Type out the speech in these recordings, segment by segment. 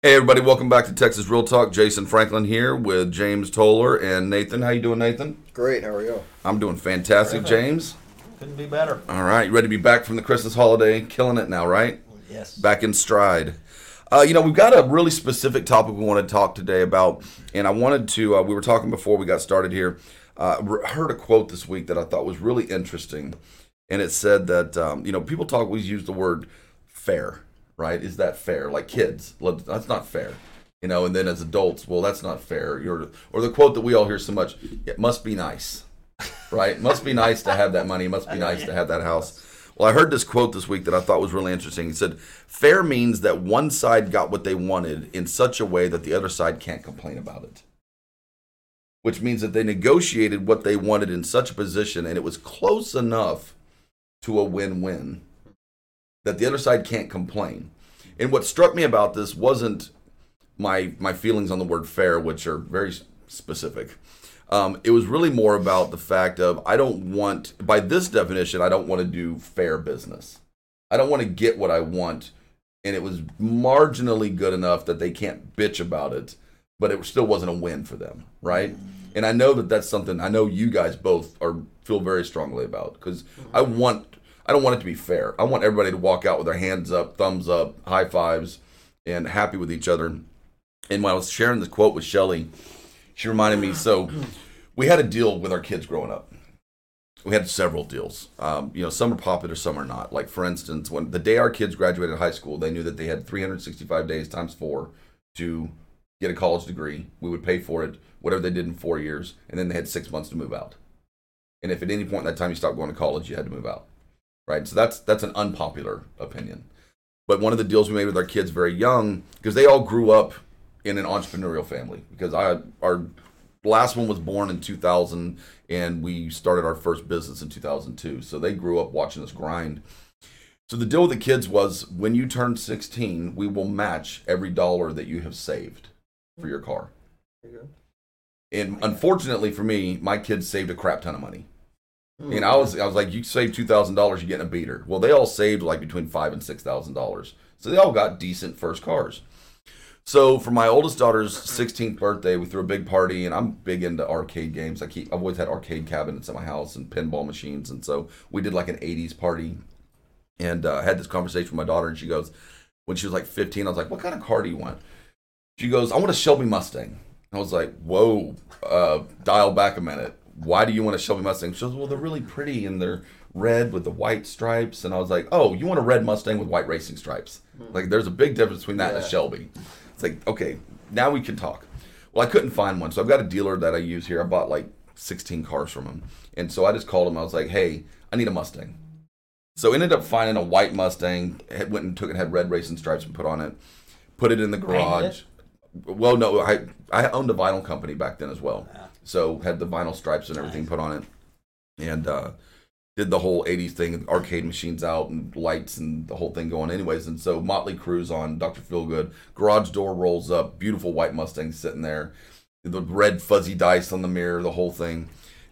Hey everybody, welcome back to Texas Real Talk. Jason Franklin here with James Toller and Nathan. How you doing, Nathan? Great. How are you? I'm doing fantastic, James. Couldn't be better. All right, you ready to be back from the Christmas holiday? Killing it now, right? Yes. Back in stride. Uh, you know, we've got a really specific topic we want to talk today about, and I wanted to. Uh, we were talking before we got started here. Uh, re- heard a quote this week that I thought was really interesting, and it said that um, you know people talk. We use the word fair, right? Is that fair? Like kids, that's not fair. You know, and then as adults, well, that's not fair. You're, or the quote that we all hear so much: "It must be nice." right? Must be nice to have that money. It must be nice to have that house. Well, I heard this quote this week that I thought was really interesting. It said, Fair means that one side got what they wanted in such a way that the other side can't complain about it. Which means that they negotiated what they wanted in such a position and it was close enough to a win win that the other side can't complain. And what struck me about this wasn't my my feelings on the word fair, which are very specific. Um, it was really more about the fact of I don't want, by this definition, I don't want to do fair business. I don't want to get what I want, and it was marginally good enough that they can't bitch about it, but it still wasn't a win for them, right? And I know that that's something I know you guys both are feel very strongly about because I want I don't want it to be fair. I want everybody to walk out with their hands up, thumbs up, high fives, and happy with each other. And when I was sharing this quote with Shelly, she reminded me. So we had a deal with our kids growing up. We had several deals. Um, you know, some are popular, some are not. Like for instance, when the day our kids graduated high school, they knew that they had 365 days times four to get a college degree. We would pay for it, whatever they did in four years, and then they had six months to move out. And if at any point in that time you stopped going to college, you had to move out. Right. So that's that's an unpopular opinion. But one of the deals we made with our kids very young, because they all grew up in an entrepreneurial family. Because I our last one was born in 2000 and we started our first business in 2002 so they grew up watching us grind so the deal with the kids was when you turn 16 we will match every dollar that you have saved for your car and unfortunately for me my kids saved a crap ton of money and I was I was like, you save two thousand dollars, you're getting a beater. Well, they all saved like between five and six thousand dollars, so they all got decent first cars. So for my oldest daughter's 16th birthday, we threw a big party, and I'm big into arcade games. I keep I've always had arcade cabinets at my house and pinball machines, and so we did like an 80s party, and uh, I had this conversation with my daughter, and she goes, when she was like 15, I was like, what kind of car do you want? She goes, I want a Shelby Mustang. I was like, whoa, uh, dial back a minute. Why do you want a Shelby Mustang? She goes, well, they're really pretty and they're red with the white stripes. And I was like, oh, you want a red Mustang with white racing stripes? Hmm. Like, there's a big difference between that and a Shelby. It's like, okay, now we can talk. Well, I couldn't find one. So I've got a dealer that I use here. I bought like 16 cars from him. And so I just called him. I was like, hey, I need a Mustang. So ended up finding a white Mustang. Went and took it, had red racing stripes and put on it. Put it in the garage. Well, no, I I owned a vinyl company back then as well. So had the vinyl stripes and everything put on it, and uh, did the whole '80s thing, arcade machines out and lights and the whole thing going. Anyways, and so Motley Crue's on, Dr. Feelgood, garage door rolls up, beautiful white Mustang sitting there, the red fuzzy dice on the mirror, the whole thing.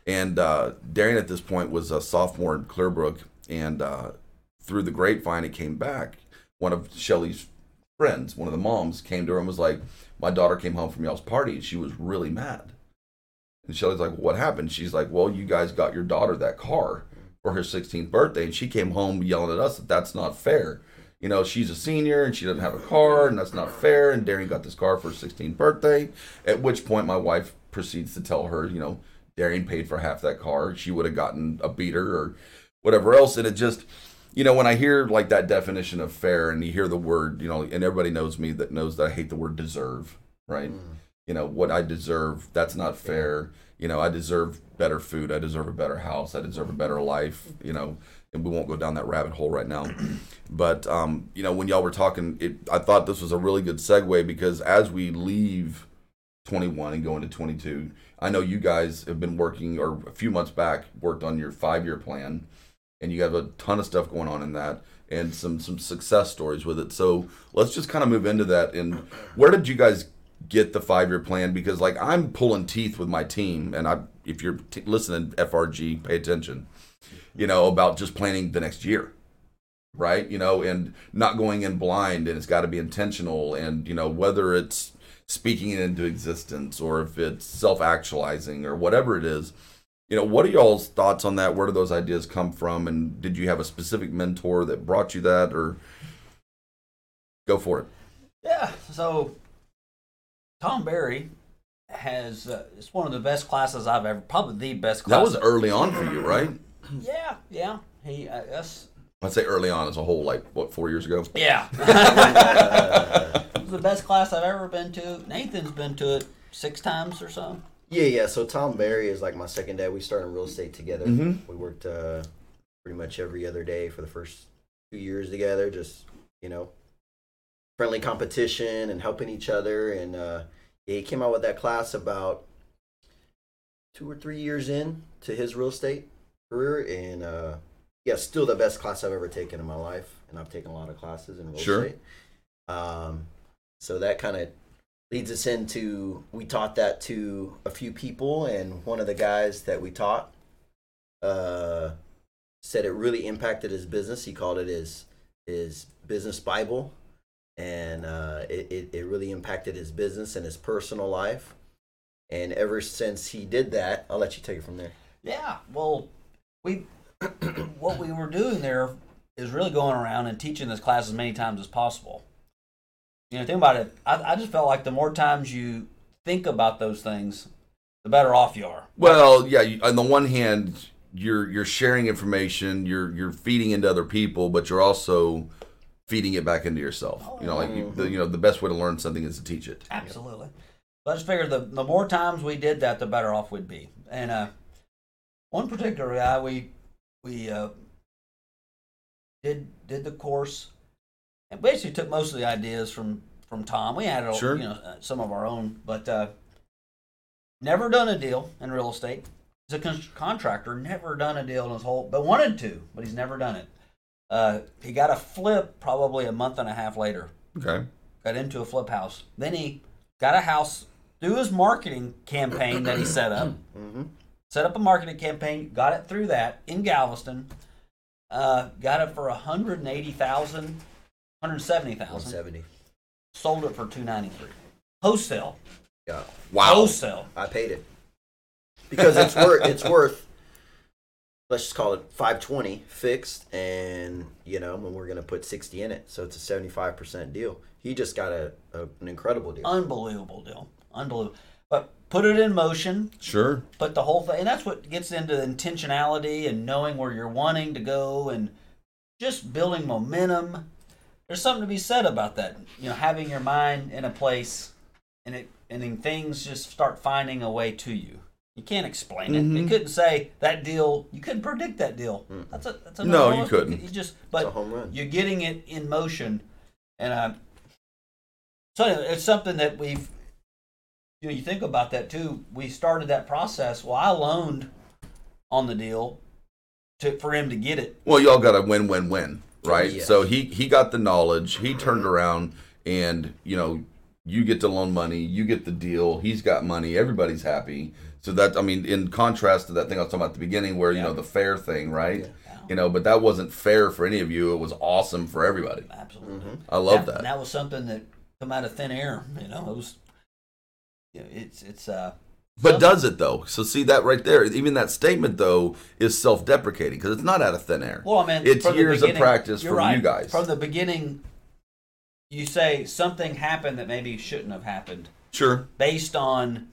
And uh, Darian at this point was a sophomore in Clearbrook, and uh, through the grapevine, it came back. One of Shelly's friends, one of the moms, came to her and was like, "My daughter came home from y'all's party, and she was really mad." And Shelly's like, "What happened?" She's like, "Well, you guys got your daughter that car for her 16th birthday, and she came home yelling at us that that's not fair. You know, she's a senior and she doesn't have a car, and that's not fair. And Darian got this car for her 16th birthday. At which point, my wife proceeds to tell her, you know, Darian paid for half that car. She would have gotten a beater or whatever else. And it just, you know, when I hear like that definition of fair, and you hear the word, you know, and everybody knows me that knows that I hate the word deserve, right? Mm. You know, what I deserve, that's not fair. You know, I deserve better food. I deserve a better house. I deserve a better life. You know, and we won't go down that rabbit hole right now. But um, you know, when y'all were talking, it I thought this was a really good segue because as we leave 21 and go into 22, I know you guys have been working, or a few months back, worked on your five year plan, and you have a ton of stuff going on in that, and some some success stories with it. So let's just kind of move into that. And where did you guys get the five year plan? Because like I'm pulling teeth with my team, and I if you're t- listening, FRG, pay attention. You know about just planning the next year right? You know, and not going in blind, and it's got to be intentional, and you know whether it's speaking it into existence or if it's self-actualizing or whatever it is. You know, what are y'all's thoughts on that? Where do those ideas come from? And did you have a specific mentor that brought you that, or go for it? Yeah. So Tom Barry has uh, it's one of the best classes I've ever probably the best class. That was early on for you, right? yeah, yeah. He uh, that's I'd say early on as a whole, like what four years ago. yeah. it was the best class I've ever been to. Nathan's been to it six times or so. Yeah, yeah. So Tom Barry is like my second dad. We started in real estate together. Mhm. We worked uh, pretty much every other day for the first two years together. Just you know, friendly competition and helping each other. And uh, yeah, he came out with that class about two or three years in to his real estate career, and uh, yeah, still the best class I've ever taken in my life. And I've taken a lot of classes in real Sure. estate. Um, so that kind of leads us into we taught that to a few people and one of the guys that we taught uh, said it really impacted his business he called it his his business bible and uh, it, it, it really impacted his business and his personal life and ever since he did that i'll let you take it from there Yeah. Well, we what we were doing there is really going around and teaching this class as many times as possible. You know, think about it. I, I just felt like the more times you think about those things, the better off you are. Well, yeah. On the one hand, you're you're sharing information, you're you're feeding into other people, but you're also feeding it back into yourself. You know, like you, the, you know, the best way to learn something is to teach it. Absolutely. But I just figured the the more times we did that, the better off we'd be. And uh, one particular guy, we we uh, did did the course, and basically took most of the ideas from from Tom. We had a, Sure. you know uh, some of our own, but uh, never done a deal in real estate. He's a con- contractor, never done a deal in his whole, but wanted to, but he's never done it. Uh, he got a flip probably a month and a half later Okay. got into a flip house. Then he got a house through his marketing campaign that he set up. mm-hmm. Set up a marketing campaign, got it through that in Galveston. Uh, got it for 180,000, 170,000. 170 Sold it for 293. Wholesale. yeah Wow. Wholesale. I paid it because it's worth it's worth let's just call it 520 fixed and you know when we're gonna put 60 in it so it's a 75% deal he just got a, a an incredible deal Unbelievable deal. Unbelievable. But put it in motion, Sure. put the whole thing, and that's what gets into intentionality and knowing where you're wanting to go and just building momentum. There's something to be said about that. You know, having your mind in a place and it and then things just start finding a way to you. You can't explain it. You Mhm. couldn't say that deal. You couldn't predict that deal. That's a that's a No, you couldn't. You just it's a but home run you're getting it in motion and uh so anyway, it's something that we've you know you think about that too we started that process well i loaned on the deal to for him to get it Well, y'all got a win-win-win, right? Yeah. So he he got the knowledge, he turned around, and you know, you get to loan money, you get the deal, he's got money, everybody's happy. So that I mean, in contrast to that thing I was talking about at the beginning, where you know the fair thing, right? Yeah. You know, but that wasn't fair for any of you. It was awesome for everybody. absolutely I love that, that. and that was something that come out of thin air you know it was you know, it's it's uh But does it though? So see that right there. Even that statement though is self-deprecating because it's not out of thin air. well i mean It's from the years of practice from right. you guys. from the beginning you say something happened that maybe shouldn't have happened Sure. based on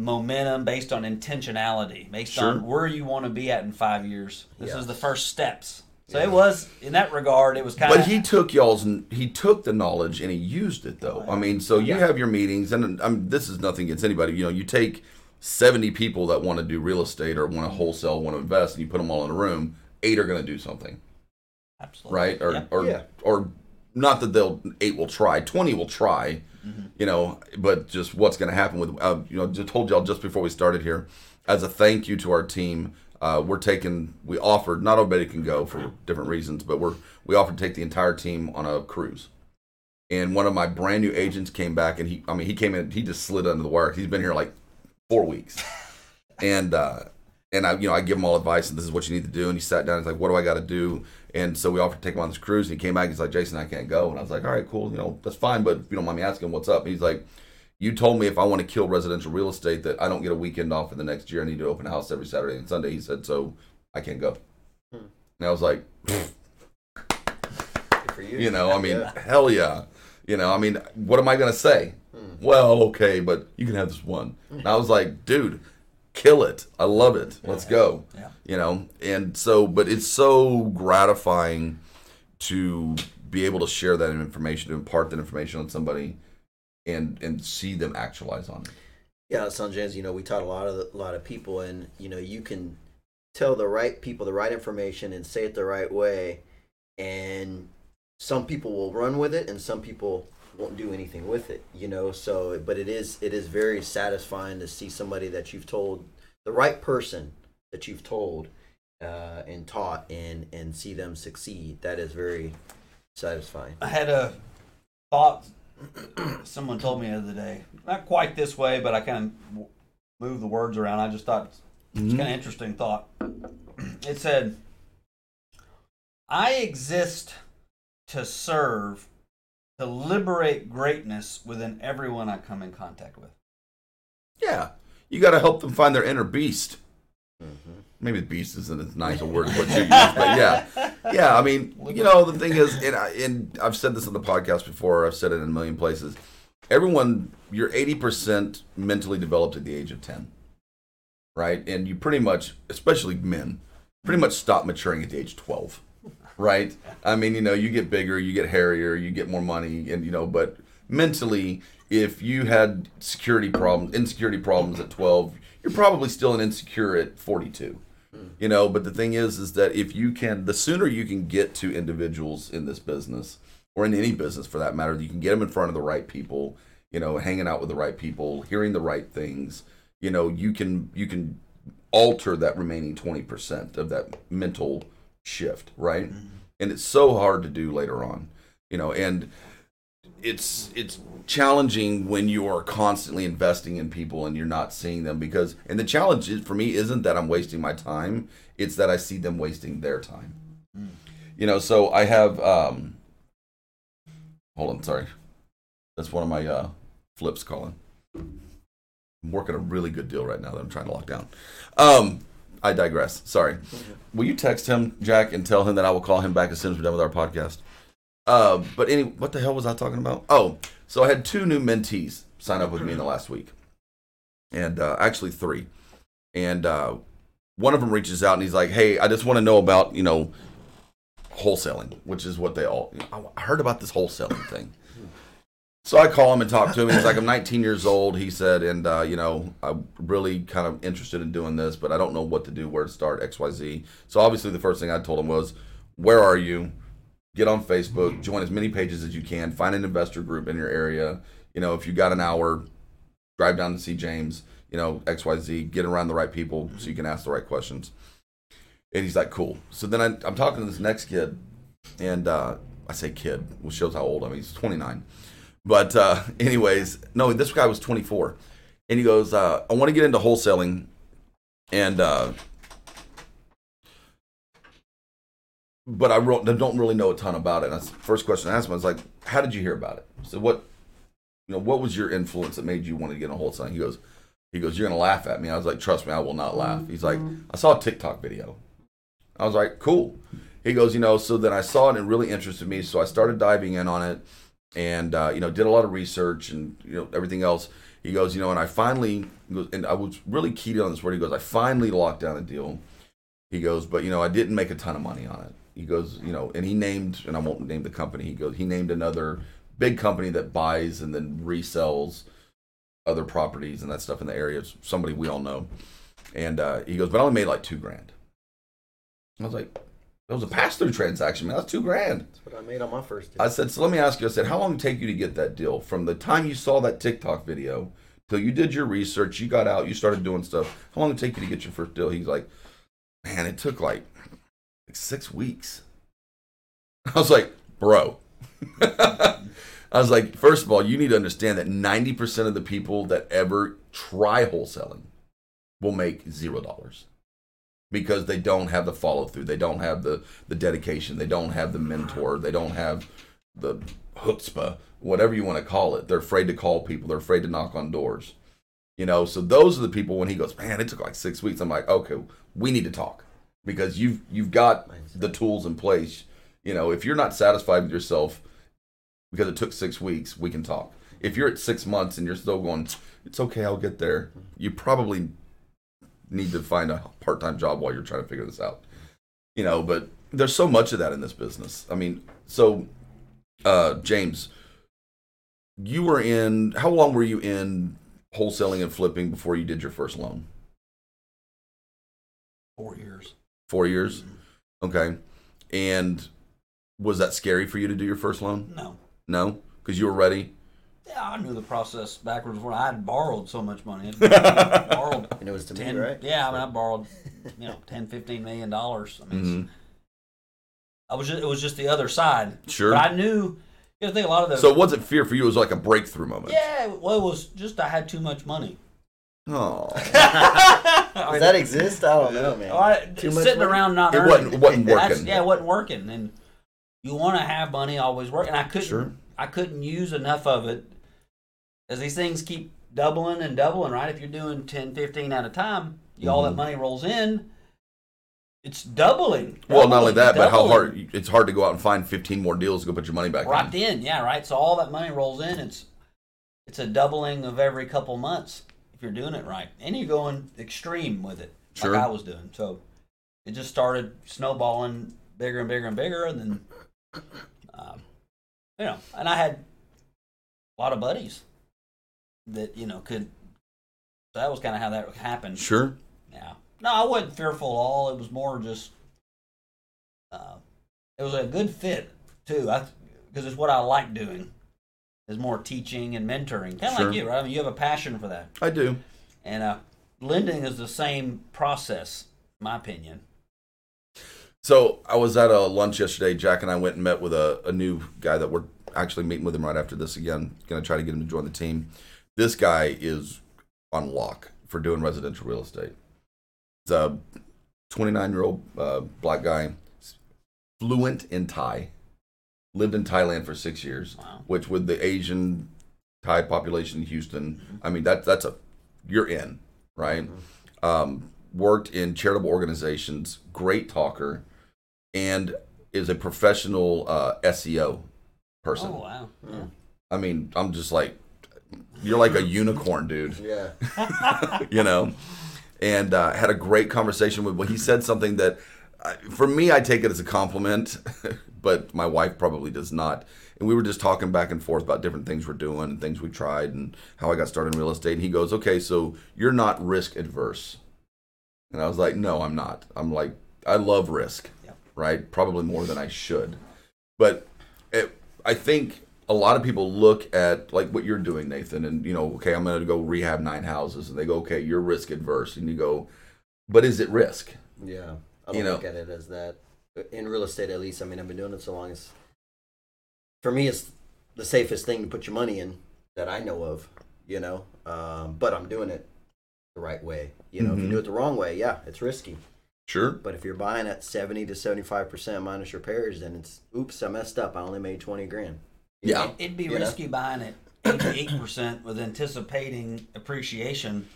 momentum, based on intentionality, based Sure. on where you want to be at in five years. This Yeah. is the first steps. So Yeah. it was in that regard, it was kind But of. he took y'all's he took the knowledge and he used it though. I mean, so you Yeah. have your meetings and I'm this is nothing against anybody. You know, you take 70 people that want to do real estate or want to wholesale, want to invest, and you put them all in a room. Eight are going to do something, absolutely right? Or Yep. or Yeah. or not that they'll eight will try, 20 will try. You know, but just what's going to happen with uh, you know, just told y'all just before we started here, as a thank you to our team. Uh, we're taking. We offered. Not everybody can go for different reasons, but we're we offered to take the entire team on a cruise. And one of my brand new agents came back, and he. I mean, he came in. He just slid under the wire. He's been here like four weeks, and uh, and I, you know, I give him all advice, and this is what you need to do. And he sat down. He's like, "What do I got to do?" And so we offered to take him on this cruise. And he came back. and He's like, "Jason, I can't go." And I was like, "All right, cool. You know, that's fine. But if you don't mind me asking, what's up?" And he's like, "You told me if I want to kill residential real estate that I don't get a weekend off for the next year. I need to open a house every Saturday and Sunday." He said, "So I can't go." Hmm. And I was like, for you. "You know, I mean, Yeah. hell yeah." You know, I mean, what am I gonna say? Hmm. Well, okay, but you can have this one. And I was like, dude, kill it. I love it. Let's go. Yeah. You know, and so, but it's so gratifying to be able to share that information, to impart that information on somebody, and and see them actualize on it. Yeah, Son James, you know, we taught a lot of a lot of people, and you know, you can tell the right people the right information and say it the right way, and some people will run with it, and some people won't do anything with it. You know, so but it is it is very satisfying to see somebody that you've told the right person that you've told uh, and taught and and see them succeed. That is very satisfying. I had a thought someone told me the other day. Not quite this way, but I kind of moved the words around. I just thought it's kind of interesting thought. It said, "I exist to serve, to liberate greatness within everyone I come in contact with." Yeah, you got to help them find their inner beast. Mm-hmm. Maybe beast isn't as nice a word as what you use, but yeah, yeah. I mean, you know, the thing is, and, I, and I've said this on the podcast before. I've said it in a million places. Everyone, you're eighty percent mentally developed at the age of ten, right? And you pretty much, especially men, pretty much stop maturing at the age of twelve, right? I mean, you know, you get bigger, you get hairier, you get more money, and you know, but mentally, if you had security problems, insecurity problems at twelve, you're probably still an insecure at forty-two you know but the thing is is that if you can the sooner you can get to individuals in this business or in any business for that matter you can get them in front of the right people you know hanging out with the right people hearing the right things you know you can you can alter that remaining 20% of that mental shift right? And it's so hard to do later on you know and it's it's challenging when you are constantly investing in people and you're not seeing them because and the challenge is, for me isn't that I'm wasting my time. It's that I see them wasting their time. You know so I have um hold on sorry. That's one of my uh flips calling I'm working a really good deal right now that I'm trying to lock down. Um I digress sorry will you text him Jack and tell him that I will call him back as soon as we're done with our podcast uh, but any, what the hell was I talking about? Oh, so I had two new mentees sign up with me in the last week, and uh, actually three. And uh, one of them reaches out and he's like, "Hey, I just want to know about you know wholesaling, which is what they all. I heard about this wholesaling thing." So I call him and talk to him. He's like, "I'm 19 years old," he said, and uh, you know, I'm really kind of interested in doing this, but I don't know what to do, where to start, X, Y, Z. So obviously, the first thing I told him was, "Where are you?" get on Facebook, join as many pages as you can, find an investor group in your area. You know, if you got an hour, drive down to see James, you know, XYZ, get around the right people so you can ask the right questions. And he's like, cool. So then I, I'm talking to this next kid, and uh, I say kid, which shows how old I am. He's 29. But, uh, anyways, no, this guy was 24. And he goes, uh, I want to get into wholesaling. And, uh, but I don't really know a ton about it. And that's the first question I asked him. I was like, "How did you hear about it?" So what, you know, what was your influence that made you want to get in wholesaling? He goes, he goes, "You're gonna laugh at me." I was like, "Trust me, I will not laugh." He's like, "I saw a TikTok video." I was like, "Cool." He goes, "You know," so then I saw it and it really interested me, so I started diving in on it, and uh, you know, did a lot of research and you know everything else. He goes, "You know," and I finally, goes, and I was really keyed on this word. He goes, "I finally locked down a deal." He goes, "But you know, I didn't make a ton of money on it." he goes, you know, and he named, and I won't name the company. He goes, he named another big company that buys and then resells other properties and that stuff in the area. It's somebody we all know. And uh, he goes, but I only made like two grand. I was like, that was a pass through transaction, man. That's two grand. That's what I made on my first deal. I said, so let me ask you. I said, how long did it take you to get that deal from the time you saw that TikTok video till you did your research, you got out, you started doing stuff? How long did it take you to get your first deal? He's like, man, it took like like six weeks. I was like, bro. I was like, first of all, you need to understand that 90% of the people that ever try wholesaling will make zero dollars. Because they don't have the follow through. They don't have the the dedication. They don't have the mentor. They don't have the chutzpah, whatever you want to call it. They're afraid to call people. They're afraid to knock on doors. You know, so those are the people when he goes, man, it took like six weeks. I'm like, okay, we need to talk because you've you've got the tools in place. You know, if you're not satisfied with yourself because it took six weeks, we can talk. If you're at six months and you're still going, it's okay, I'll get there. You probably need to find a part-time job while you're trying to figure this out. You know, but there's so much of that in this business. I mean, so uh James, you were in how long were you in wholesaling and flipping before you did your first loan? Four years. Four years. Okay. And was that scary for you to do your first loan? No. No, because you were ready. Yeah, I knew the process backwards. When I had borrowed so much money, I borrowed And it was to ten. me, right? Yeah, I mean, I borrowed, you know, 10, 15 million dollars. I mean, Mhm. I was just, it was just the other side. Sure. But I knew. You know, I think a lot of those. So it wasn't fear for you; it was like a breakthrough moment. yeah, well, it was just I had too much money. Oh, Does that exist? I don't know, man. All right, Too much sitting money? around not it earning. wasn't it wasn't That's- working. yeah, it wasn't working. And you want to have money always work, and I couldn't. Sure. I couldn't use enough of it. As these things keep doubling and doubling, right? If you're doing 10, 15 at a time, you, all that Mhm. money rolls in. It's doubling. Well, not only doubling, that, but how hard it's hard to go out and find 15 more deals to go put your money back Right in. in, yeah, right. So all that money rolls in. It's it's a doubling of every couple months if you're doing it right, and you're going extreme with it, Sure. like I was doing. So it just started snowballing bigger and bigger and bigger, and then um, you know, and I had a lot of buddies that you know could. So that was kind of how that happened. Sure. Yeah. No, I wasn't fearful at all. It was more just, uh, it was a good fit too. I because it's what I like doing. Is more teaching and mentoring, kind of Sure. like you, right? I mean, you have a passion for that, I do. and uh, lending is the same process, in my opinion. So I was at a lunch yesterday. Jack and I went and met with a, a new guy that we're actually meeting with him right after this again. Going to try to get him to join the team. This guy is on lock for doing residential real estate. He's a 29 year old uh, black guy, fluent in Thai, lived in Thailand for six years, Wow. which with the Asian Thai population in Houston, I mean that that's a you're in right. Um, worked in charitable organizations, great talker, and is a professional uh, SEO person. Oh wow! Yeah. I mean, I'm just like, you're like a unicorn, dude. Yeah. you know, and uh, had a great conversation with. Well, he said something that, uh, for me, I take it as a compliment, but my wife probably does not. And we were just talking back and forth about different things we're doing and things we tried and how I got started in real estate. And he goes, "Okay, so you're not risk adverse," and I was like, "No, I'm not. I'm like, I love risk, Yep. right? Probably more than I should, but it, I think." A lot of people look at like what you're doing, Nathan, and you know, okay, I'm going to go rehab nine houses, and they go, okay, you're risk adverse, and you go, but is it risk? Yeah. I You don't know- look at it as that. In real estate, at least, I mean, I've been doing it so long. It's, for me, it's the safest thing to put your money in that I know of, you know? Um, but I'm doing it the right way. You know, if Mhm. you do it the wrong way, yeah, it's risky. Sure. But if you're buying at 70 to 75% minus repairs, then it's, oops, I messed up. I only made 20 grand. Yeah. It'd be know? risky buying it eighty-eight percent with anticipating appreciation.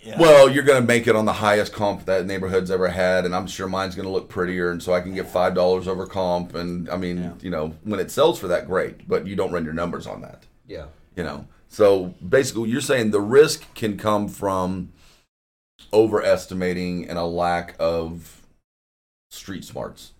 Yeah. Well, you're going to make it on the highest comp that neighborhood's ever had, and I'm sure mine's going to look prettier, and so I can get five dollars over comp. And I mean, Yeah. you know, when it sells for that, great, but you don't run your numbers on that. Yeah. You know, so basically, you're saying the risk can come from overestimating and a lack of street smarts.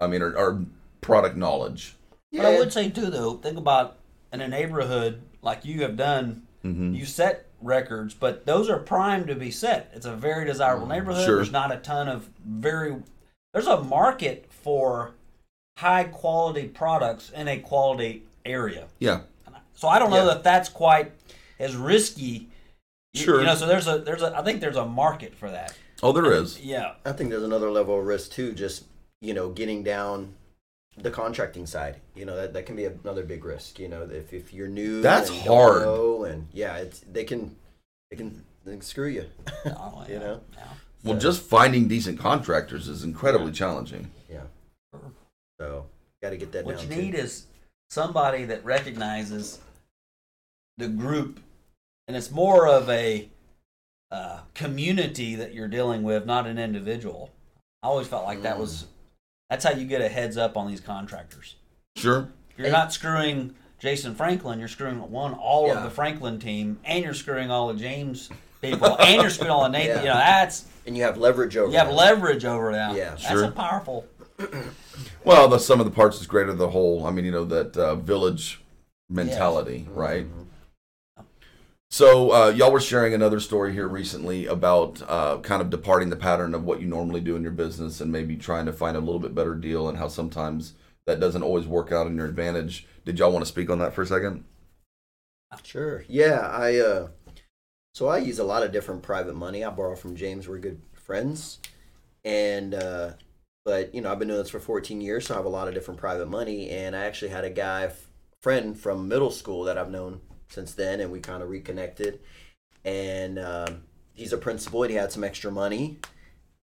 I mean, or, or product knowledge. But I would say too, though, think about in a neighborhood like you have done. hmm You set records, but those are primed to be set. It's a very desirable neighborhood. Sure. There's not a ton of very. There's a market for high quality products in a quality area. Yeah. So I don't know Yeah. that that's quite as risky. Sure. You know, so there's a there's a I think there's a market for that. Oh, there is. Yeah. I think there's another level of risk too, just you know, getting down the contracting side. You know, that, that can be another big risk. You know, if, if you're new, That's and hard. know, and yeah, it's they can they can, they can screw you. Oh, You yeah, know? yeah. Well, just finding decent contractors is incredibly challenging. yeah. So got to get that done. What down. you too. need is somebody that recognizes the group, and it's more of a uh, community that you're dealing with, not an individual. I always felt like that was that's how you get a heads up on these contractors. Sure. You're not screwing Jason Franklin. You're screwing one all Yeah. of the Franklin team, and you're screwing all of James people, and you're screwing all of Nathan. Yeah. You know that's and you have leverage over. you have them. leverage over them. Yeah. that's Sure. a powerful. Well, the sum of the parts is greater than the whole. I mean, you know that uh, village mentality, right? So uh, y'all were sharing another story here recently about uh, kind of departing the pattern of what you normally do in your business and maybe trying to find a little bit better deal and how sometimes that doesn't always work out in your advantage. Did y'all want to speak on that for a second? Sure. Yeah, I uh so I use a lot of different private money. I borrow from James. We're good friends. And uh but you know, I've been doing this for 14 years, so I have a lot of different private money and I actually had a guy friend from middle school that I've known since then and we kind of reconnected. And um he's a principal and he had some extra money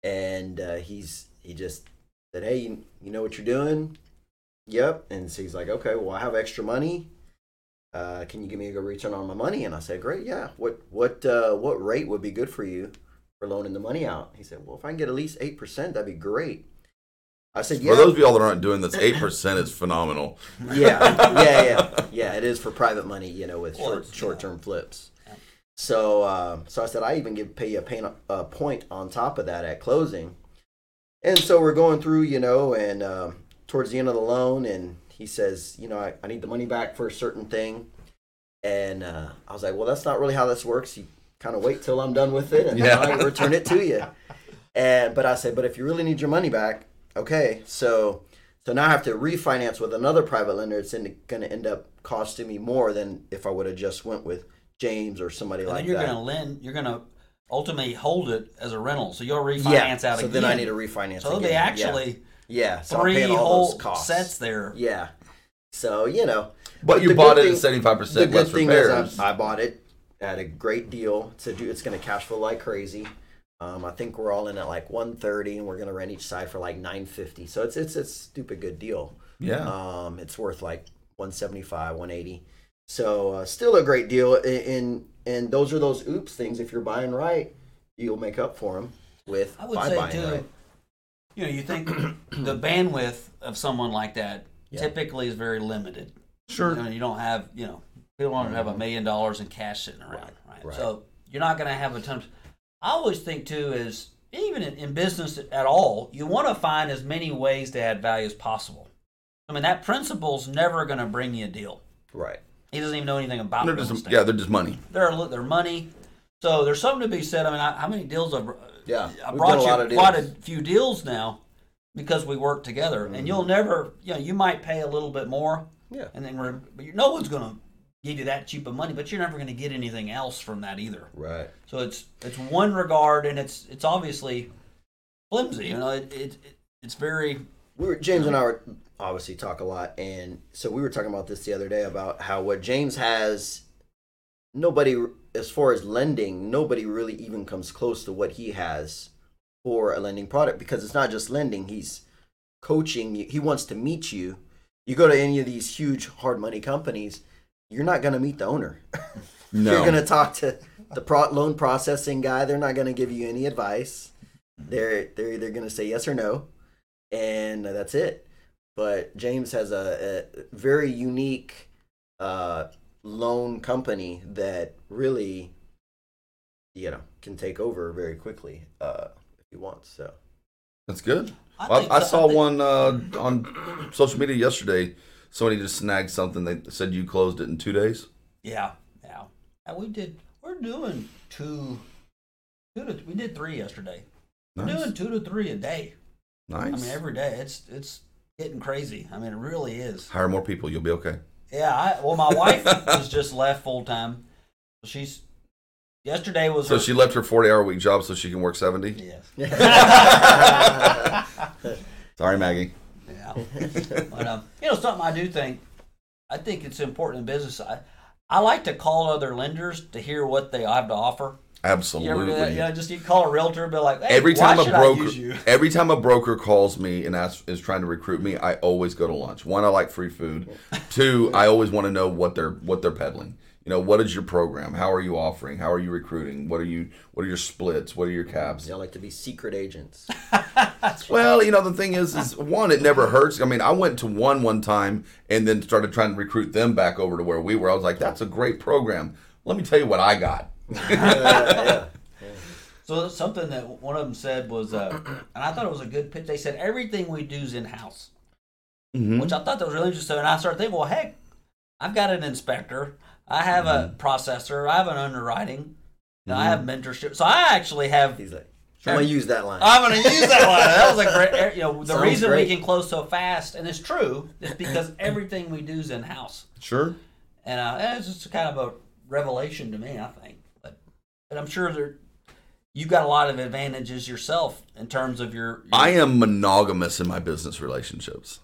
and uh he's he just said, "Hey, you, you know what you're doing?" Yep. And so he's like, "Okay, well, I have extra money." uh, can you give me a good return on my money? And I said, great, yeah. What what uh, what rate would be good for you for loaning the money out? He said, well, if I can get at least eight percent, that'd be great. I said, yeah, For those of y'all that aren't doing this, eight percent is phenomenal. yeah, yeah, yeah, yeah. It is for private money, you know, with short short term flips. So uh, so I said, I even give pay you a, pain, a point on top of that at closing. And so we're going through, you know, and um towards the end of the loan, and he says, you know, I, I need the money back for a certain thing. And uh, I was like, well, that's not really how this works. You kind of wait till I'm done with it, and Yeah. then I return it to you. And but I said, but if you really need your money back, okay. So so now I have to refinance with another private lender. It's going to end up costing me more than if I would have just went with James or somebody And like then you're that. going to lend. You're going to ultimately hold it as a rental, so you'll refinance yeah. out so again. then I need to refinance. So there'll actually yeah, yeah. So I'm three all whole those costs. sets there. Yeah. So you know, But you bought it thing- at seventy five the percent good less thing repairs. is I, I bought it at a great deal. To do, it's going to cash flow like crazy. Um, I think we're all in at like 130, and we're going to rent each side for like 950. So it's it's it's a stupid good deal. yeah. Um, it's worth like 175, 180. So uh, still a great deal. And, and and those are those oops things. If you're buying right, you'll make up for them with I would by say buying too. right. You know, you think the bandwidth of someone like that Yeah. typically is very limited. Sure. You, know, you don't have, you know, people don't have a million dollars in cash sitting around, right? Mm-hmm. right. So you're not going to have a ton. Of, I always think too is even in, in business at all, you want to find as many ways to add value as possible. I mean, that principle's never going to bring you a deal. Right. He doesn't even know anything about They're just, yeah, they're just money. They're they're money. So there's something to be said. I mean, I, how many deals I've Yeah, I brought you lot quite a few deals now because we work together, and mm-hmm. you'll never, you know, you might pay a little bit more, Yeah. and then we're, but no one's going to give you that cheap of money, but you're never going to get anything else from that either. Right. So it's it's one regard, and it's it's obviously flimsy. You know, it, it, it it's very we were James and I were obviously talk a lot, and so we were talking about this the other day about how what James has, nobody as far as lending, nobody really even comes close to what he has for a lending product because it's not just lending; he's coaching you. He wants to meet you. You go to any of these huge hard money companies, you're not going to meet the owner. No. You're going to talk to the pro- loan processing guy. They're not going to give you any advice. They're they're either going to say yes or no, and that's it. But James has a, a very unique uh, loan company that really, you know, can take over very quickly uh, if he wants. So That's good. I I, I so- I saw think- one uh, on social media yesterday. Somebody just snagged something. They said you closed it in two days. yeah yeah. And we did we're doing two, two to we did three yesterday. We're doing two to three a day. nice. I mean, every day it's it's getting crazy. I mean, it really is. Hire more people. You'll be okay. Yeah. I, well, my wife was just left full time. She's yesterday was So her, she left her 40 hour week job so she can work 70. yes. Sorry, Maggie. Yeah. but um, you know, something I do think I think it's important in business. I I like to call other lenders to hear what they have to offer. Absolutely. that? You know, just you call a realtor and be like, hey, every time a broker I use you? every time a broker calls me and asks, is trying to recruit me i always go to lunch one i like free food two i always want to know what they're what they're peddling you know what is your program? How are you offering? How are you recruiting? What are you what are your splits? What are your caps? Y'all like to be secret agents. well you know the thing is is one it never hurts. I mean i went to one one time and then started trying to recruit them back over to where we were. I was like that's a great program. Let me tell you what i got. Yeah. So something that one of them said was, uh, and I thought it was a good pitch. They said everything we do is in house, Mhm. which I thought that was really interesting. And I started thinking, well, heck, I've got an inspector, I have a processor, I have an underwriting, know, I have mentorship. So I actually have. He's like, I'm gonna use that line. I'm going to use that line. That was a great. You know, the Sounds reason great. we can close so fast, and it's true, is because everything we do is in house. sure And uh, and it's just kind of a revelation to me, I think. But, but I'm sure there, you got a lot of advantages yourself in terms of your. your I am monogamous in my business relationships,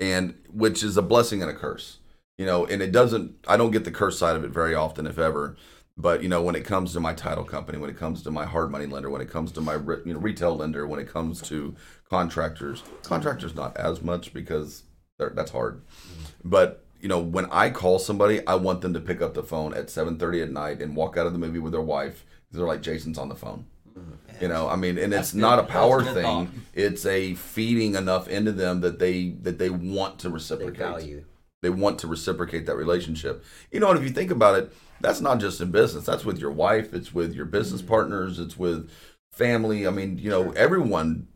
and which is a blessing and a curse. You know, and it doesn't. I don't get the curse side of it very often, if ever. But you know, when it comes to my title company, when it comes to my hard money lender, when it comes to my re- you know retail lender, when it comes to contractors, contractors not as much because that's hard. Mm-hmm. But you know, when I call somebody, I want them to pick up the phone at seven thirty at night and walk out of the movie with their wife. They're like, Jason's on the phone. Mm-hmm. You know, I mean, and That's it's good. not a power thing. thought. It's a feeding enough into them that they that they want to they reciprocate. value. They want to reciprocate that relationship. You know, and if you think about it, that's not just in business. That's with your wife. It's with your business Mm-hmm. partners. It's with family. I mean, you know, everyone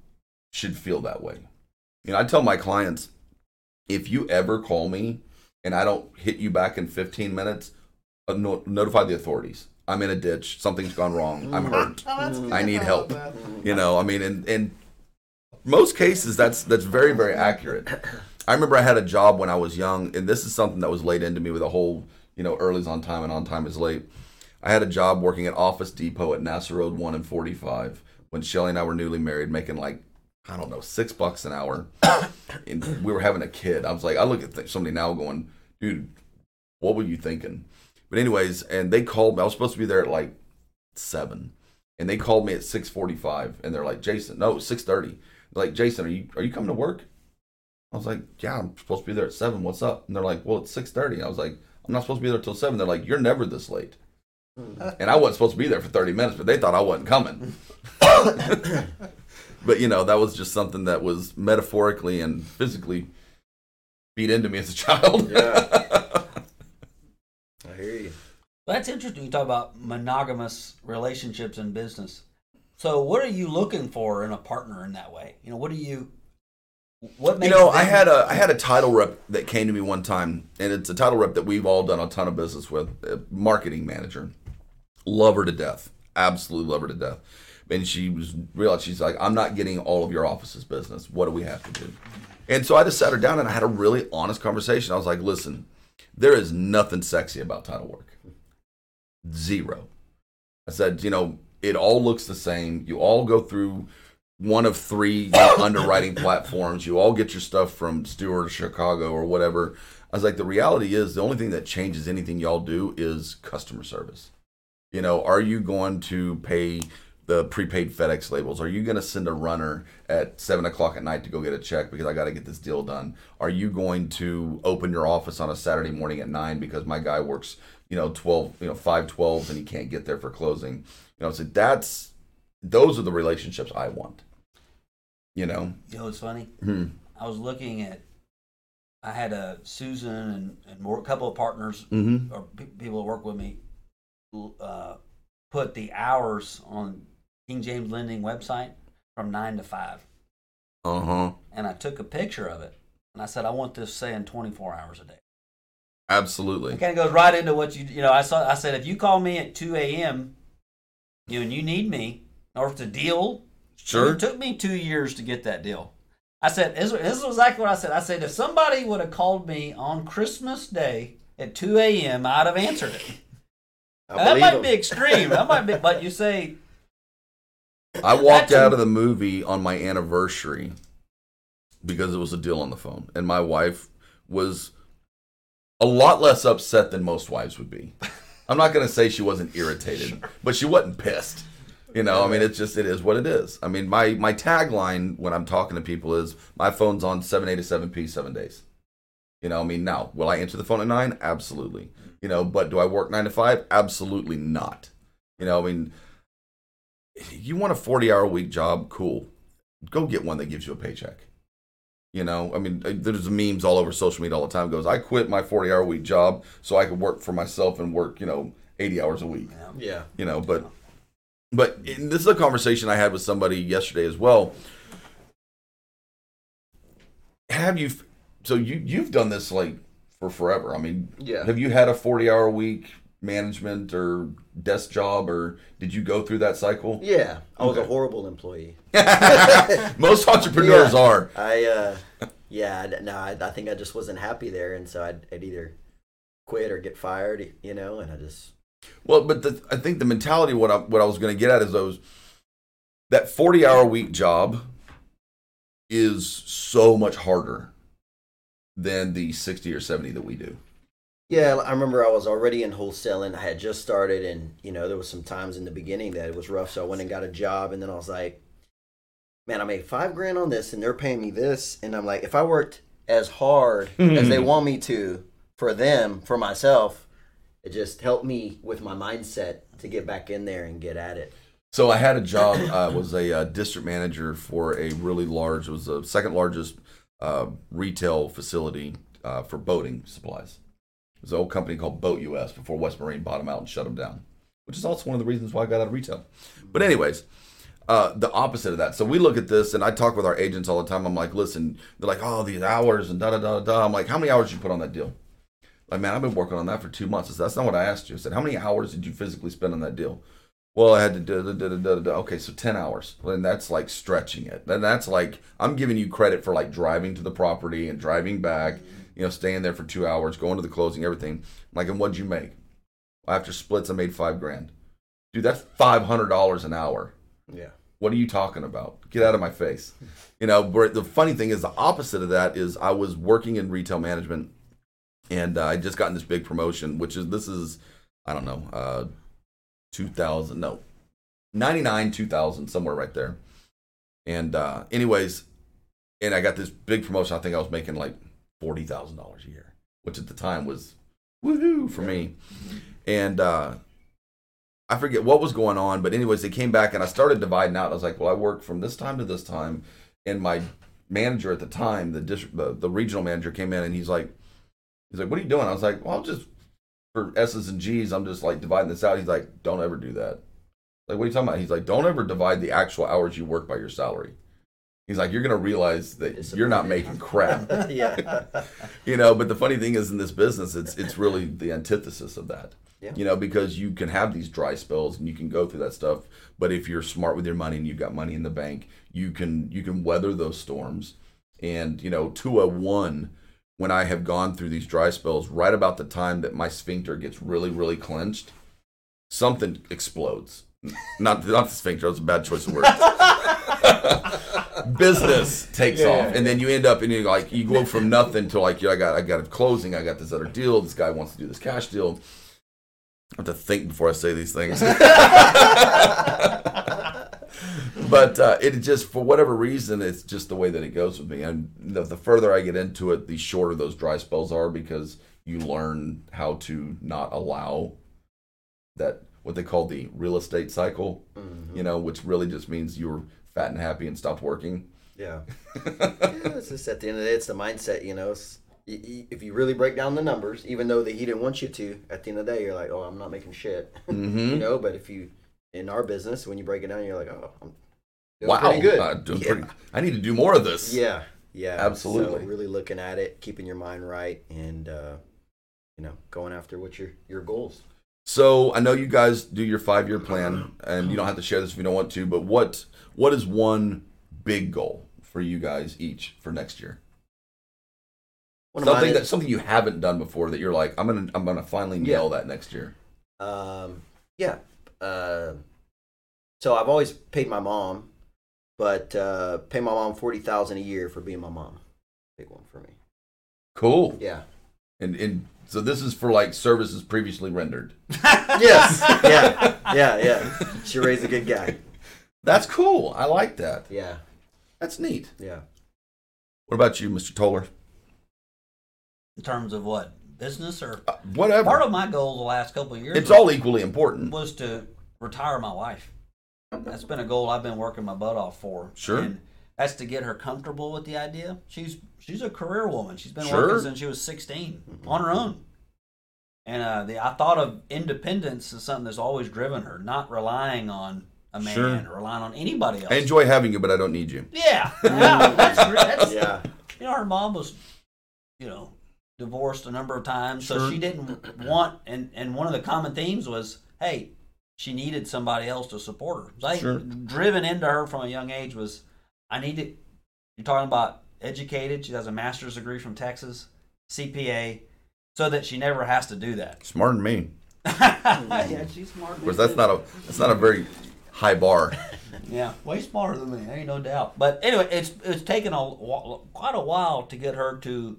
should feel that way. You know, I tell my clients, if you ever call me and I don't hit you back in 15 minutes, uh, no, notify the authorities. I'm in a ditch. Something's gone wrong. I'm hurt. I need help. You know, I mean, in, and most cases that's that's very very accurate. I remember I had a job when I was young, and this is something that was laid into me with a whole you know early's on time and on time is late. I had a job working at Office Depot at NASA Road One and Forty Five when Shelly and I were newly married, making like I don't know six bucks an hour, and we were having a kid. I was like, I look at th- somebody now going, dude, what were you thinking? But anyways, and they called me. I was supposed to be there at like seven, and they called me at six forty-five, and they're like, Jason, no, six thirty. Like, Jason, are you are you coming to work? I was like, yeah, I'm supposed to be there at seven. What's up? And they're like, well, it's six thirty. I was like, I'm not supposed to be there till seven. They're like, you're never this late. And I wasn't supposed to be there for thirty minutes, but they thought I wasn't coming. but you know, that was just something that was metaphorically and physically beat into me as a child. Yeah. I hear you. That's interesting. You talk about monogamous relationships in business. So, what are you looking for in a partner in that way? You know, what do you? What You know, I had a I had a title rep that came to me one time, and it's a title rep that we've all done a ton of business with. A marketing manager, love her to death, absolutely love her to death. And she was realized she's like, I'm not getting all of your office's business. What do we have to do? And so I just sat her down and I had a really honest conversation. I was like, listen, there is nothing sexy about title work. Zero. I said, you know, it all looks the same. You all go through one of three underwriting platforms. You all get your stuff from Stewart or Chicago or whatever. I was like, the reality is the only thing that changes anything y'all do is customer service. You know, are you going to pay the prepaid FedEx labels? Are you going to send a runner at seven o'clock at night to go get a check because I got to get this deal done? Are you going to open your office on a Saturday morning at nine because my guy works, you know, twelve, you know, five five twelves and he can't get there for closing? You know, so that's those are the relationships I want. You know, You know, it's funny. Hmm. I was looking at. I had a Susan and and more a couple of partners mm-hmm. or pe- people that work with me uh, put the hours on King James Lending website from nine to five, uh huh, and I took a picture of it, and I said I want this saying twenty four hours a day. absolutely. It kind of goes right into what you you know. I saw. I said if you call me at two a.m. you know, and you need me, or if it's a deal, Sure. It took me two years to get that deal. I said this, this is exactly what I said. I said if somebody would have called me on Christmas Day at two a.m., I'd have answered it. That might him. be extreme. That might be, but you say I walked That's a- out of the movie on my anniversary because it was a deal on the phone, and my wife was a lot less upset than most wives would be. I'm not gonna say she wasn't irritated, but she wasn't pissed. You know, I mean, it's just it is what it is. I mean, my my tagline when I'm talking to people is my phone's on seven a to seven p seven days. You know, I mean, now will I answer the phone at nine? Absolutely. You know, but do I work nine to five? Absolutely not. You know, I mean, you want a 40 hour week job? Cool. Go get one that gives you a paycheck. You know, I mean, there's memes all over social media all the time. Goes, I quit my 40 hour week job so I could work for myself and work, you know, 80 hours a week. Yeah. Yeah. You know, but but this is a conversation I had with somebody yesterday as well. Have you? So you you've done this like for forever. I mean, Yeah. have you had a 40 hour a week management or desk job or did you go through that cycle? Yeah. I was a horrible employee. Most entrepreneurs Yeah. are. I uh yeah, no, I, I think I just wasn't happy there and so I'd, I'd either quit or get fired, you know, and I just Well, but the, I think the mentality what I what I was going to get at is those that 40 hour week job is so much harder than the 60 or 70 that we do. Yeah, I remember I was already in wholesaling. I had just started, and you know there was some times in the beginning that it was rough. So I went and got a job, and then I was like, "Man, I made five grand on this, and they're paying me this." And I'm like, if I worked as hard as they want me to for them, for myself, it just helped me with my mindset to get back in there and get at it. So I had a job. I was a uh, district manager for a really large. It was the second largest uh, retail facility uh, for boating supplies. It was an old company called Boat US before West Marine bought them out and shut them down, which is also one of the reasons why I got out of retail. But anyways, uh, the opposite of that. So we look at this, and I talk with our agents all the time. I'm like, listen, they're like, oh, these hours and da da da da. I'm like, how many hours you put on that deal? Like, man, I've been working on that for two months. I said, That's not what I asked you. I said, how many hours did you physically spend on that deal? Well, I had to da da da da da. da. Okay, so ten hours. And that's like stretching it. And that's like I'm giving you credit for like driving to the property and driving back. You know, staying there for two hours, going to the closing, everything. Like, and what'd you make? After splits, I made five grand. Dude, that's five hundred dollars an hour. Yeah. What are you talking about? Get out of my face. You know, but the funny thing is the opposite of that is I was working in retail management and uh, I just gotten this big promotion, which is this is I don't know, uh 2000, no. 99 2000 somewhere right there. And uh anyways, and I got this big promotion. I think I was making like $40,000 a year, which at the time was woohoo for me. And uh I forget what was going on, but anyways, they came back and I started dividing out. I was like, well, I work from this time to this time, and my manager at the time, the district, the, the regional manager, came in and he's like, he's like, what are you doing? I was like, well, I'll just for S's and G's, I'm just like dividing this out. He's like, don't ever do that. Like, what are you talking about? He's like, don't ever divide the actual hours you work by your salary. He's like, you're gonna realize that you're not making crap yeah. you know but the funny thing is in this business it's it's really the antithesis of that Yeah. you know because you can have these dry spells and you can go through that stuff but if you're smart with your money and you've got money in the bank you can you can weather those storms and you know to a oh one when i have gone through these dry spells right about the time that my sphincter gets really really clenched something explodes not not the sphincter that's a bad choice of words business takes Yeah. off, and then you end up and you like you go from nothing to like yeah, I got I got a closing, I got this other deal. This guy wants to do this cash deal. I have to think before I say these things. but uh, it just for whatever reason, it's just the way that it goes with me. And the, the further I get into it, the shorter those dry spells are because you learn how to not allow that what they call the real estate cycle. Mhm. You know, which really just means you're fat and happy and stopped working. Yeah. yeah, it's just at the end of the day, it's the mindset, you know. It's, y- y- if you really break down the numbers, even though that he didn't want you to, at the end of the day, you're like, oh, I'm not making shit, Mm-hmm. you know. But if you, in our business, when you break it down, you're like, oh, I'm doing Wow, pretty good. uh, doing yeah. pretty- I need to do more of this. yeah, yeah, Absolutely. So really looking at it, keeping your mind right, and uh, you know, going after what your your goals. So I know you guys do your five year plan, and you don't have to share this if you don't want to. But what what is one big goal for you guys each for next year? One something is- that something you haven't done before that you're like, I'm gonna I'm gonna finally Yeah. nail that next year. Um, yeah. Uh, so I've always paid my mom, but uh, pay my mom forty thousand a year for being my mom. Big one for me. Cool. Yeah. And and So this is for like services previously rendered. yes. Yeah. Yeah. Yeah. She raised a good guy. That's cool. I like that. Yeah. That's neat. Yeah. What about you, Mr. Toller? In terms of what business or Uh, whatever. part of my goal the last couple of years it's was, all equally important. was to retire my wife. That's been a goal I've been working my butt off for. Sure. And that's to get her comfortable with the idea. She's she's a career woman. She's been Sure. working since she was 16 on her own. And uh, the I thought of independence as something that's always driven her, not relying on a man Sure. or relying on anybody else. I enjoy having you, but I don't need you. yeah, yeah, that's. That's, Yeah. you know, her mom was, you know, divorced a number of times, so she didn't want. And and one of the common themes was, hey, she needed somebody else to support her. Think Sure. driven into her from a young age was, I need to. You're talking about educated. She has a master's degree from Texas, CPA, so that she never has to do that. Smarter than me. yeah, she's smart. Of course, that's not a that's not a very high bar. Yeah, way smarter than me, ain't no doubt. But anyway, it's it's taken a quite a while to get her to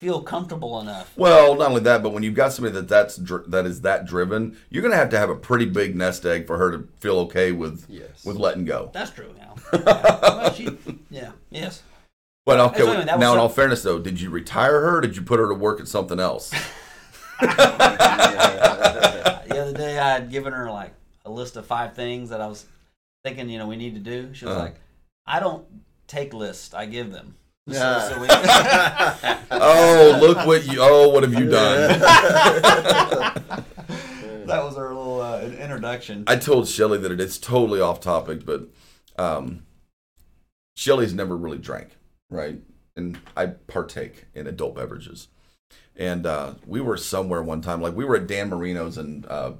feel comfortable enough. Well, not only that, but when you've got somebody that that's dr- that is that driven, you're gonna have to have a pretty big nest egg for her to feel okay with Yes. with letting go. That's true now. Yeah, well, she, yeah, yes. But okay, So anyway, that was now in all fairness though, did you retire her? or Did you put her to work at something else? The other day, I had given her like a list of five things that I was thinking, you know, we need to do. She was Uh-huh. like, "I don't take lists; I give them." So, Yeah. so we, oh, look what you! Oh, what have you done? that was our little uh, introduction. I told Shelly that it is totally off topic, but um, Shelly's never really drank, right? And I partake in adult beverages. And uh, we were somewhere one time, like we were at Dan Marino's in uh,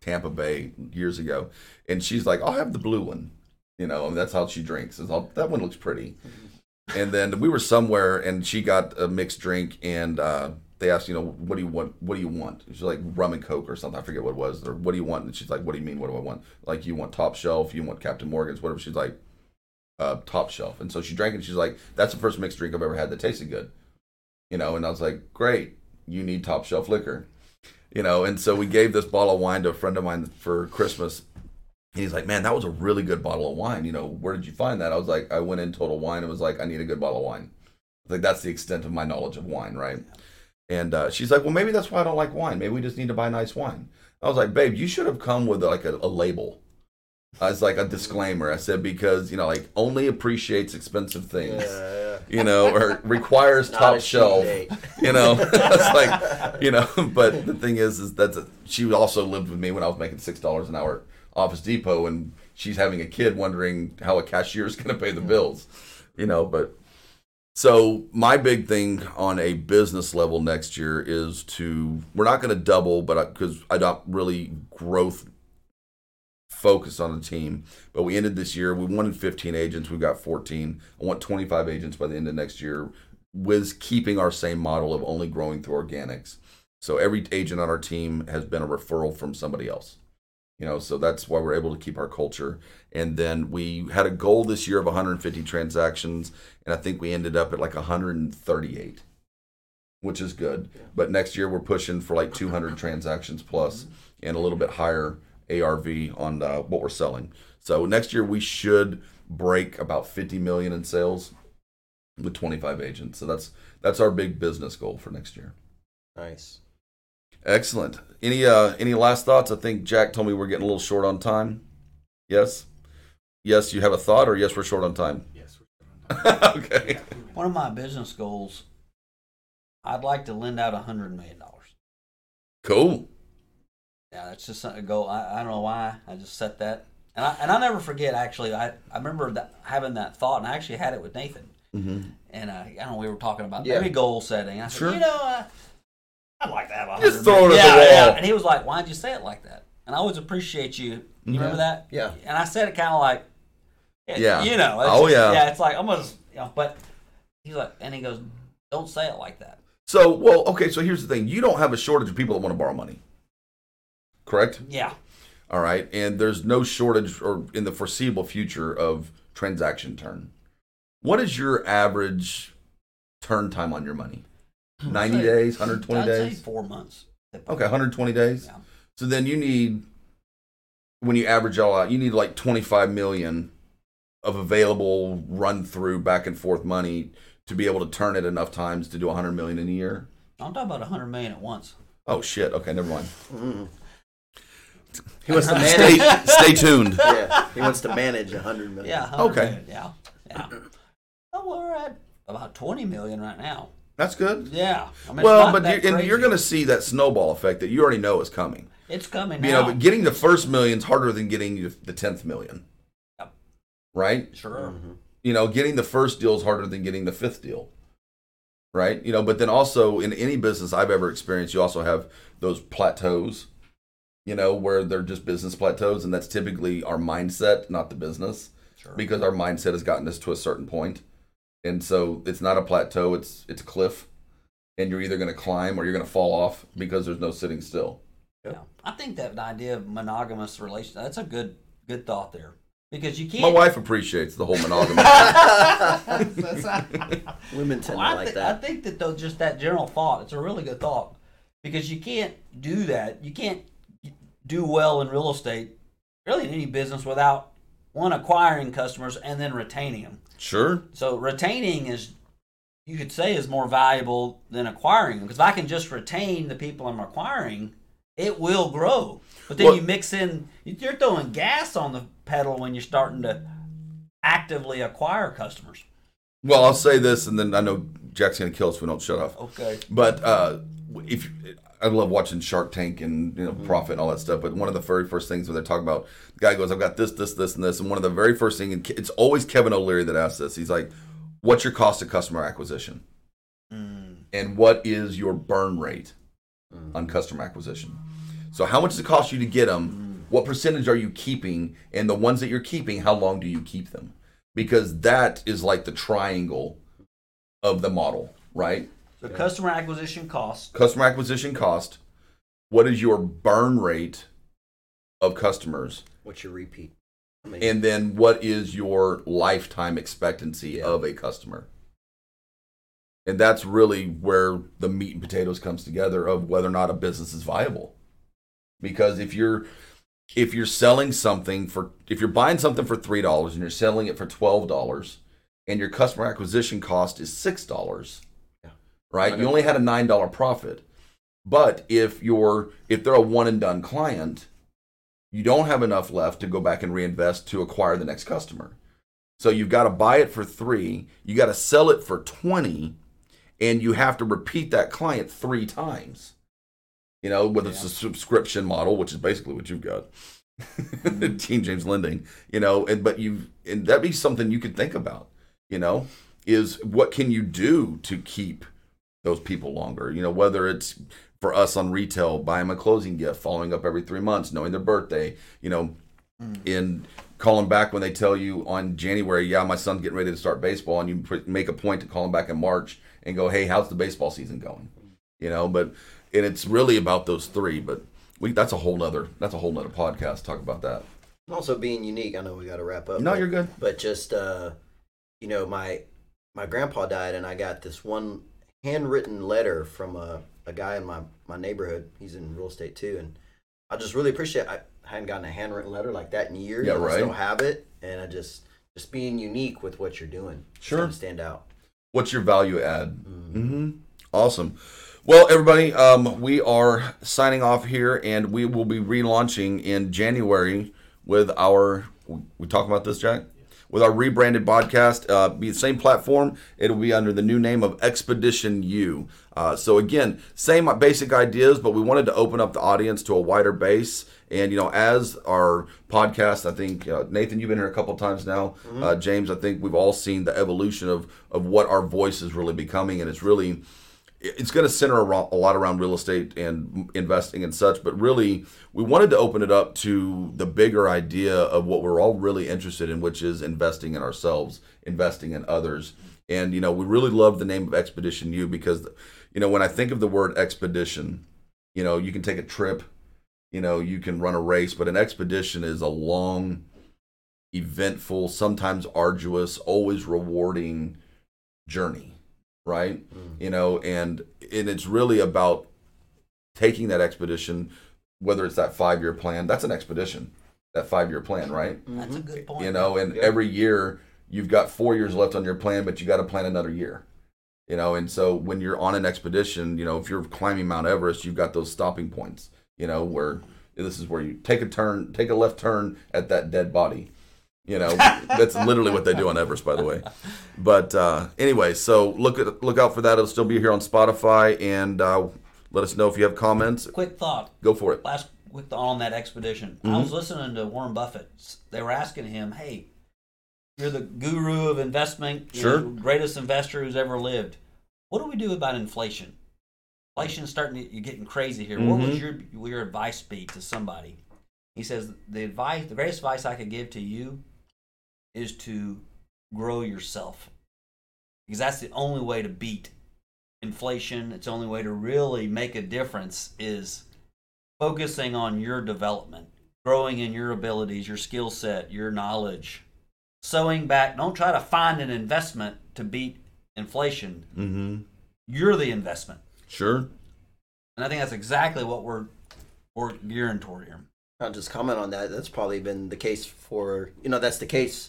Tampa Bay years ago, and she's like, "I'll have the blue one," you know, and that's how she drinks. Is that one looks pretty. And then we were somewhere, and she got a mixed drink, and uh, they asked, you know, what do you want? What do you want? She's like rum and coke or something. I forget what it was. Or what do you want? And she's like, what do you mean? What do I want? Like you want top shelf? You want Captain Morgan's? Whatever. She's like, uh, top shelf. And so she drank it. And she's like, that's the first mixed drink I've ever had that tasted good. You know. And I was like, great. You need top shelf liquor. You know. And so we gave this bottle of wine to a friend of mine for Christmas. He's like, man, that was a really good bottle of wine. You know, where did you find that? I was like, I went in Total Wine and was like, I need a good bottle of wine. Like that's the extent of my knowledge of wine, right? And uh, she's like, well, maybe that's why I don't like wine. Maybe we just need to buy nice wine. I was like, babe, you should have come with like a, a label. As like a disclaimer, I said because you know, like only appreciates expensive things, Yeah, you know, or requires Not top shelf, date. you know. it's like, you know, but the thing is, is that she also lived with me when I was making six dollars an hour at Office Depot, and she's having a kid, wondering how a cashier is going to pay the mm-hmm. bills, you know. But so my big thing on a business level next year is to we're not going to double, but because I, don't really growth focused on the team. But we ended this year. We wanted 15 agents. We've got 14. I want 25 agents by the end of next year, with keeping our same model of only growing through organics. So every agent on our team has been a referral from somebody else. You know, so that's why we're able to keep our culture. And then we had a goal this year of 150 transactions, and I think we ended up at like 138, which is good. But next year we're pushing for like 200 transactions plus mm-hmm. and a little bit higher ARV on uh, what we're selling. So next year we should break about 50 million in sales with 25 agents. So that's that's our big business goal for next year. Nice. Excellent. Any uh any last thoughts? I think Jack told me we're getting a little short on time. Yes. Yes, you have a thought, or yes, we're short on time. Yes. we're short on time. okay. One of my business goals, I'd like to lend out a hundred million dollars. Cool. Yeah, that's just a goal. I, I don't know why. I just set that, and I and I never forget. Actually, I I remember that having that thought, and I actually had it with Nathan. Mm-hmm. And uh, I don't know, we were talking about Yeah. maybe goal setting. I said, Sure. you know, uh, I'd like to have a Just throw it million." at the yeah, wall. Yeah. And he was like, why'd you say it like that? And I always appreciate you. You remember that? Yeah. And I said it kind of like, Yeah. you know. Oh, just- yeah. Yeah, it's like I'm gonna, you know, but he's like, and he goes, don't say it like that. So, well, okay. So here's the thing: you don't have a shortage of people that want to borrow money, correct? Yeah. All right, and there's no shortage or in the foreseeable future of transaction turn. What is your average turn time on your money? 90 Say- days, 120 I'd say days. four months. Okay, 120 days. Yeah. So then you need, when you average all out, you need like 25 million of available run through back and forth money to be able to turn it enough times to do 100 million in a year. I'm talking about 100 million at once. Oh shit. Okay, never mind. Mm-hmm. He wants to manage. Stay, stay tuned. yeah, he wants to manage a hundred million. Yeah. 100 Okay. million, Yeah. Yeah. Oh, we're at about 20 million right now. That's good. Yeah. I mean, it's Well, not but that you're, and you're crazy. going to see that snowball effect that you already know is coming. It's coming You now. know, but getting the first million's harder than getting you the tenth million. Yep. Right? sure. Mhm. You know, getting the first deal is harder than getting the fifth deal. Right? You know, but then also in any business I've ever experienced, you also have those plateaus, you know, where they're just business plateaus, and that's typically our mindset, not the business. Sure. Because our mindset has gotten us to a certain. And so it's not a plateau, it's it's a cliff. And you're either gonna climb or you're gonna fall off because there's no sitting still. Yeah. I think that idea of monogamous relation that's a good good thought there. Because you can't My wife appreciates the whole monogamy. Women tend Well, to I, like thi- that. I think that though, just that general thought, it's a really good thought because you can't do that. You can't do well in real estate, really in any business, without one acquiring customers and then retaining them. Sure. So retaining is, you could say, is more valuable than acquiring them because if I can just retain the people I'm acquiring, it will grow. But then Well- you mix in, you're throwing gas on the pedal when you're starting to actively acquire customers. Well, I'll say this, and then I know Jack's gonna kill us if we don't shut off. Okay. But uh, if I love watching Shark Tank and you know mm-hmm. profit and all that stuff, but one of the very first things when they're talking about the guy goes, "I've got this, this, this, and this," and one of the very first thing, and it's always Kevin O'Leary that asks this. He's like, "What's your cost of customer acquisition, Mm. and what is your burn rate mm. on customer acquisition? So how much does it cost you to get them? Mm. What percentage are you keeping, and the ones that you're keeping, how long do you keep them? Because that is like the triangle of the model, right?" So customer acquisition cost. customer acquisition cost what is your burn rate of customers What's your repeat? I mean, and then what is your lifetime expectancy Yeah. of a customer and that's really where the meat and potatoes comes together of whether or not a business is viable because if you're if you're selling something for if you're buying something for three dollars and you're selling it for twelve dollars and your customer acquisition cost is six dollars Yeah. Right? You only had a nine dollar profit. But if you're if they're a one and done client you don't have enough left to go back and reinvest to acquire the next customer. So you've got to buy it for three you got to sell it for 20 and you have to repeat that client three times. You know whether it's a subscription model which is basically what you've got. Mm-hmm. Team james lending you know and but you and that'd be something you could think about you know is what can you do to keep those people longer you know whether it's for us on retail buying them a closing gift following up every three months knowing their birthday you know in calling back when they tell you on january yeah my son's getting ready to start baseball and you make a point to call him back in march and go hey how's the baseball season going you know but and it's really about those three but we that's a whole nother that's a whole nother podcast talk about that also being unique. I know we got to wrap up. no but- you're good but just uh you know my my grandpa died and i got this one handwritten letter from a, a guy in my my neighborhood he's in real estate too and i just really appreciate i hadn't gotten a handwritten letter like that in years Yeah, right. i still have it and i just just being unique with what you're doing Sure. stand out what's your value add Mhm. hmm Awesome. Well, everybody, um, we are signing off here, and we will be relaunching in January with our. We talk about this, Jack. With our rebranded podcast, uh, be the same platform. It'll be under the new name of Expedition You. Uh, so again, same basic ideas, but we wanted to open up the audience to a wider base. And you know, as our podcast, I think uh, Nathan, you've been here a couple times now. Uh, James, I think we've all seen the evolution of of what our voice is really becoming, and it's really it's going to center around, a lot around real estate and investing and such but really we wanted to open it up to the bigger idea of what we're all really interested in which is investing in ourselves investing in others. And you know we really love the name of expedition u because you know when i think of the word expedition you know you can take a trip you know you can run a race but an expedition is a long eventful sometimes arduous always rewarding journey right? Mm. You know, and and it's really about taking that expedition, whether it's that five year plan. That's an expedition, that five year plan, right? That's a good mm-hmm. point. You know, and Yeah. every year you've got four years left on your plan, but you got to plan another year. You know, and so when you're on an expedition, you know, if you're climbing Mount Everest, you've got those stopping points. You know, where this is where you take a turn, take a left turn at that dead body. You know, that's literally what they do on Everest, by the way. But uh, anyway, so look at look out for that. It'll still be here on Spotify, and uh, let us know if you have comments. Quick thought. Go for it. last quick thought on that expedition. I was listening to Warren Buffett. They were asking him, "Hey, you're the guru of investment, Sure. greatest investor who's ever lived. What do we do about inflation? Inflation's starting to you're getting crazy here. What would your your advice be to somebody?" He says, "The advice, the greatest advice I could give to you is to grow yourself, because that's the only way to beat inflation. It's the only way to really make a difference is." focusing on your development, growing in your abilities, your skill set, your knowledge, sowing back. Don't try to find an investment to beat inflation. Mm-hmm. You're the investment, Sure. and I think that's exactly what we're we're gearing toward here. I'll just comment on that. That's probably been the case for you know that's the case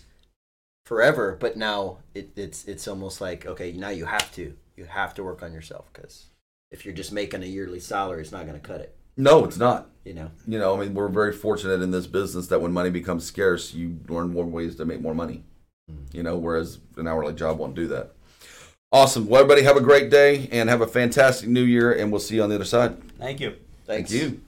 forever. But now it, it's it's almost like okay, now you have to you have to work on yourself because if you're just making a yearly salary, it's not going to cut it. No, it's not. You know. You know, I mean, we're very fortunate in this business that when money becomes scarce, you learn more ways to make more money. Mm-hmm. You know, whereas an hourly job won't do that. Awesome. Well, everybody have a great day and have a fantastic new year, and we'll see you on the other side. Thank you. Thanks. Thank you.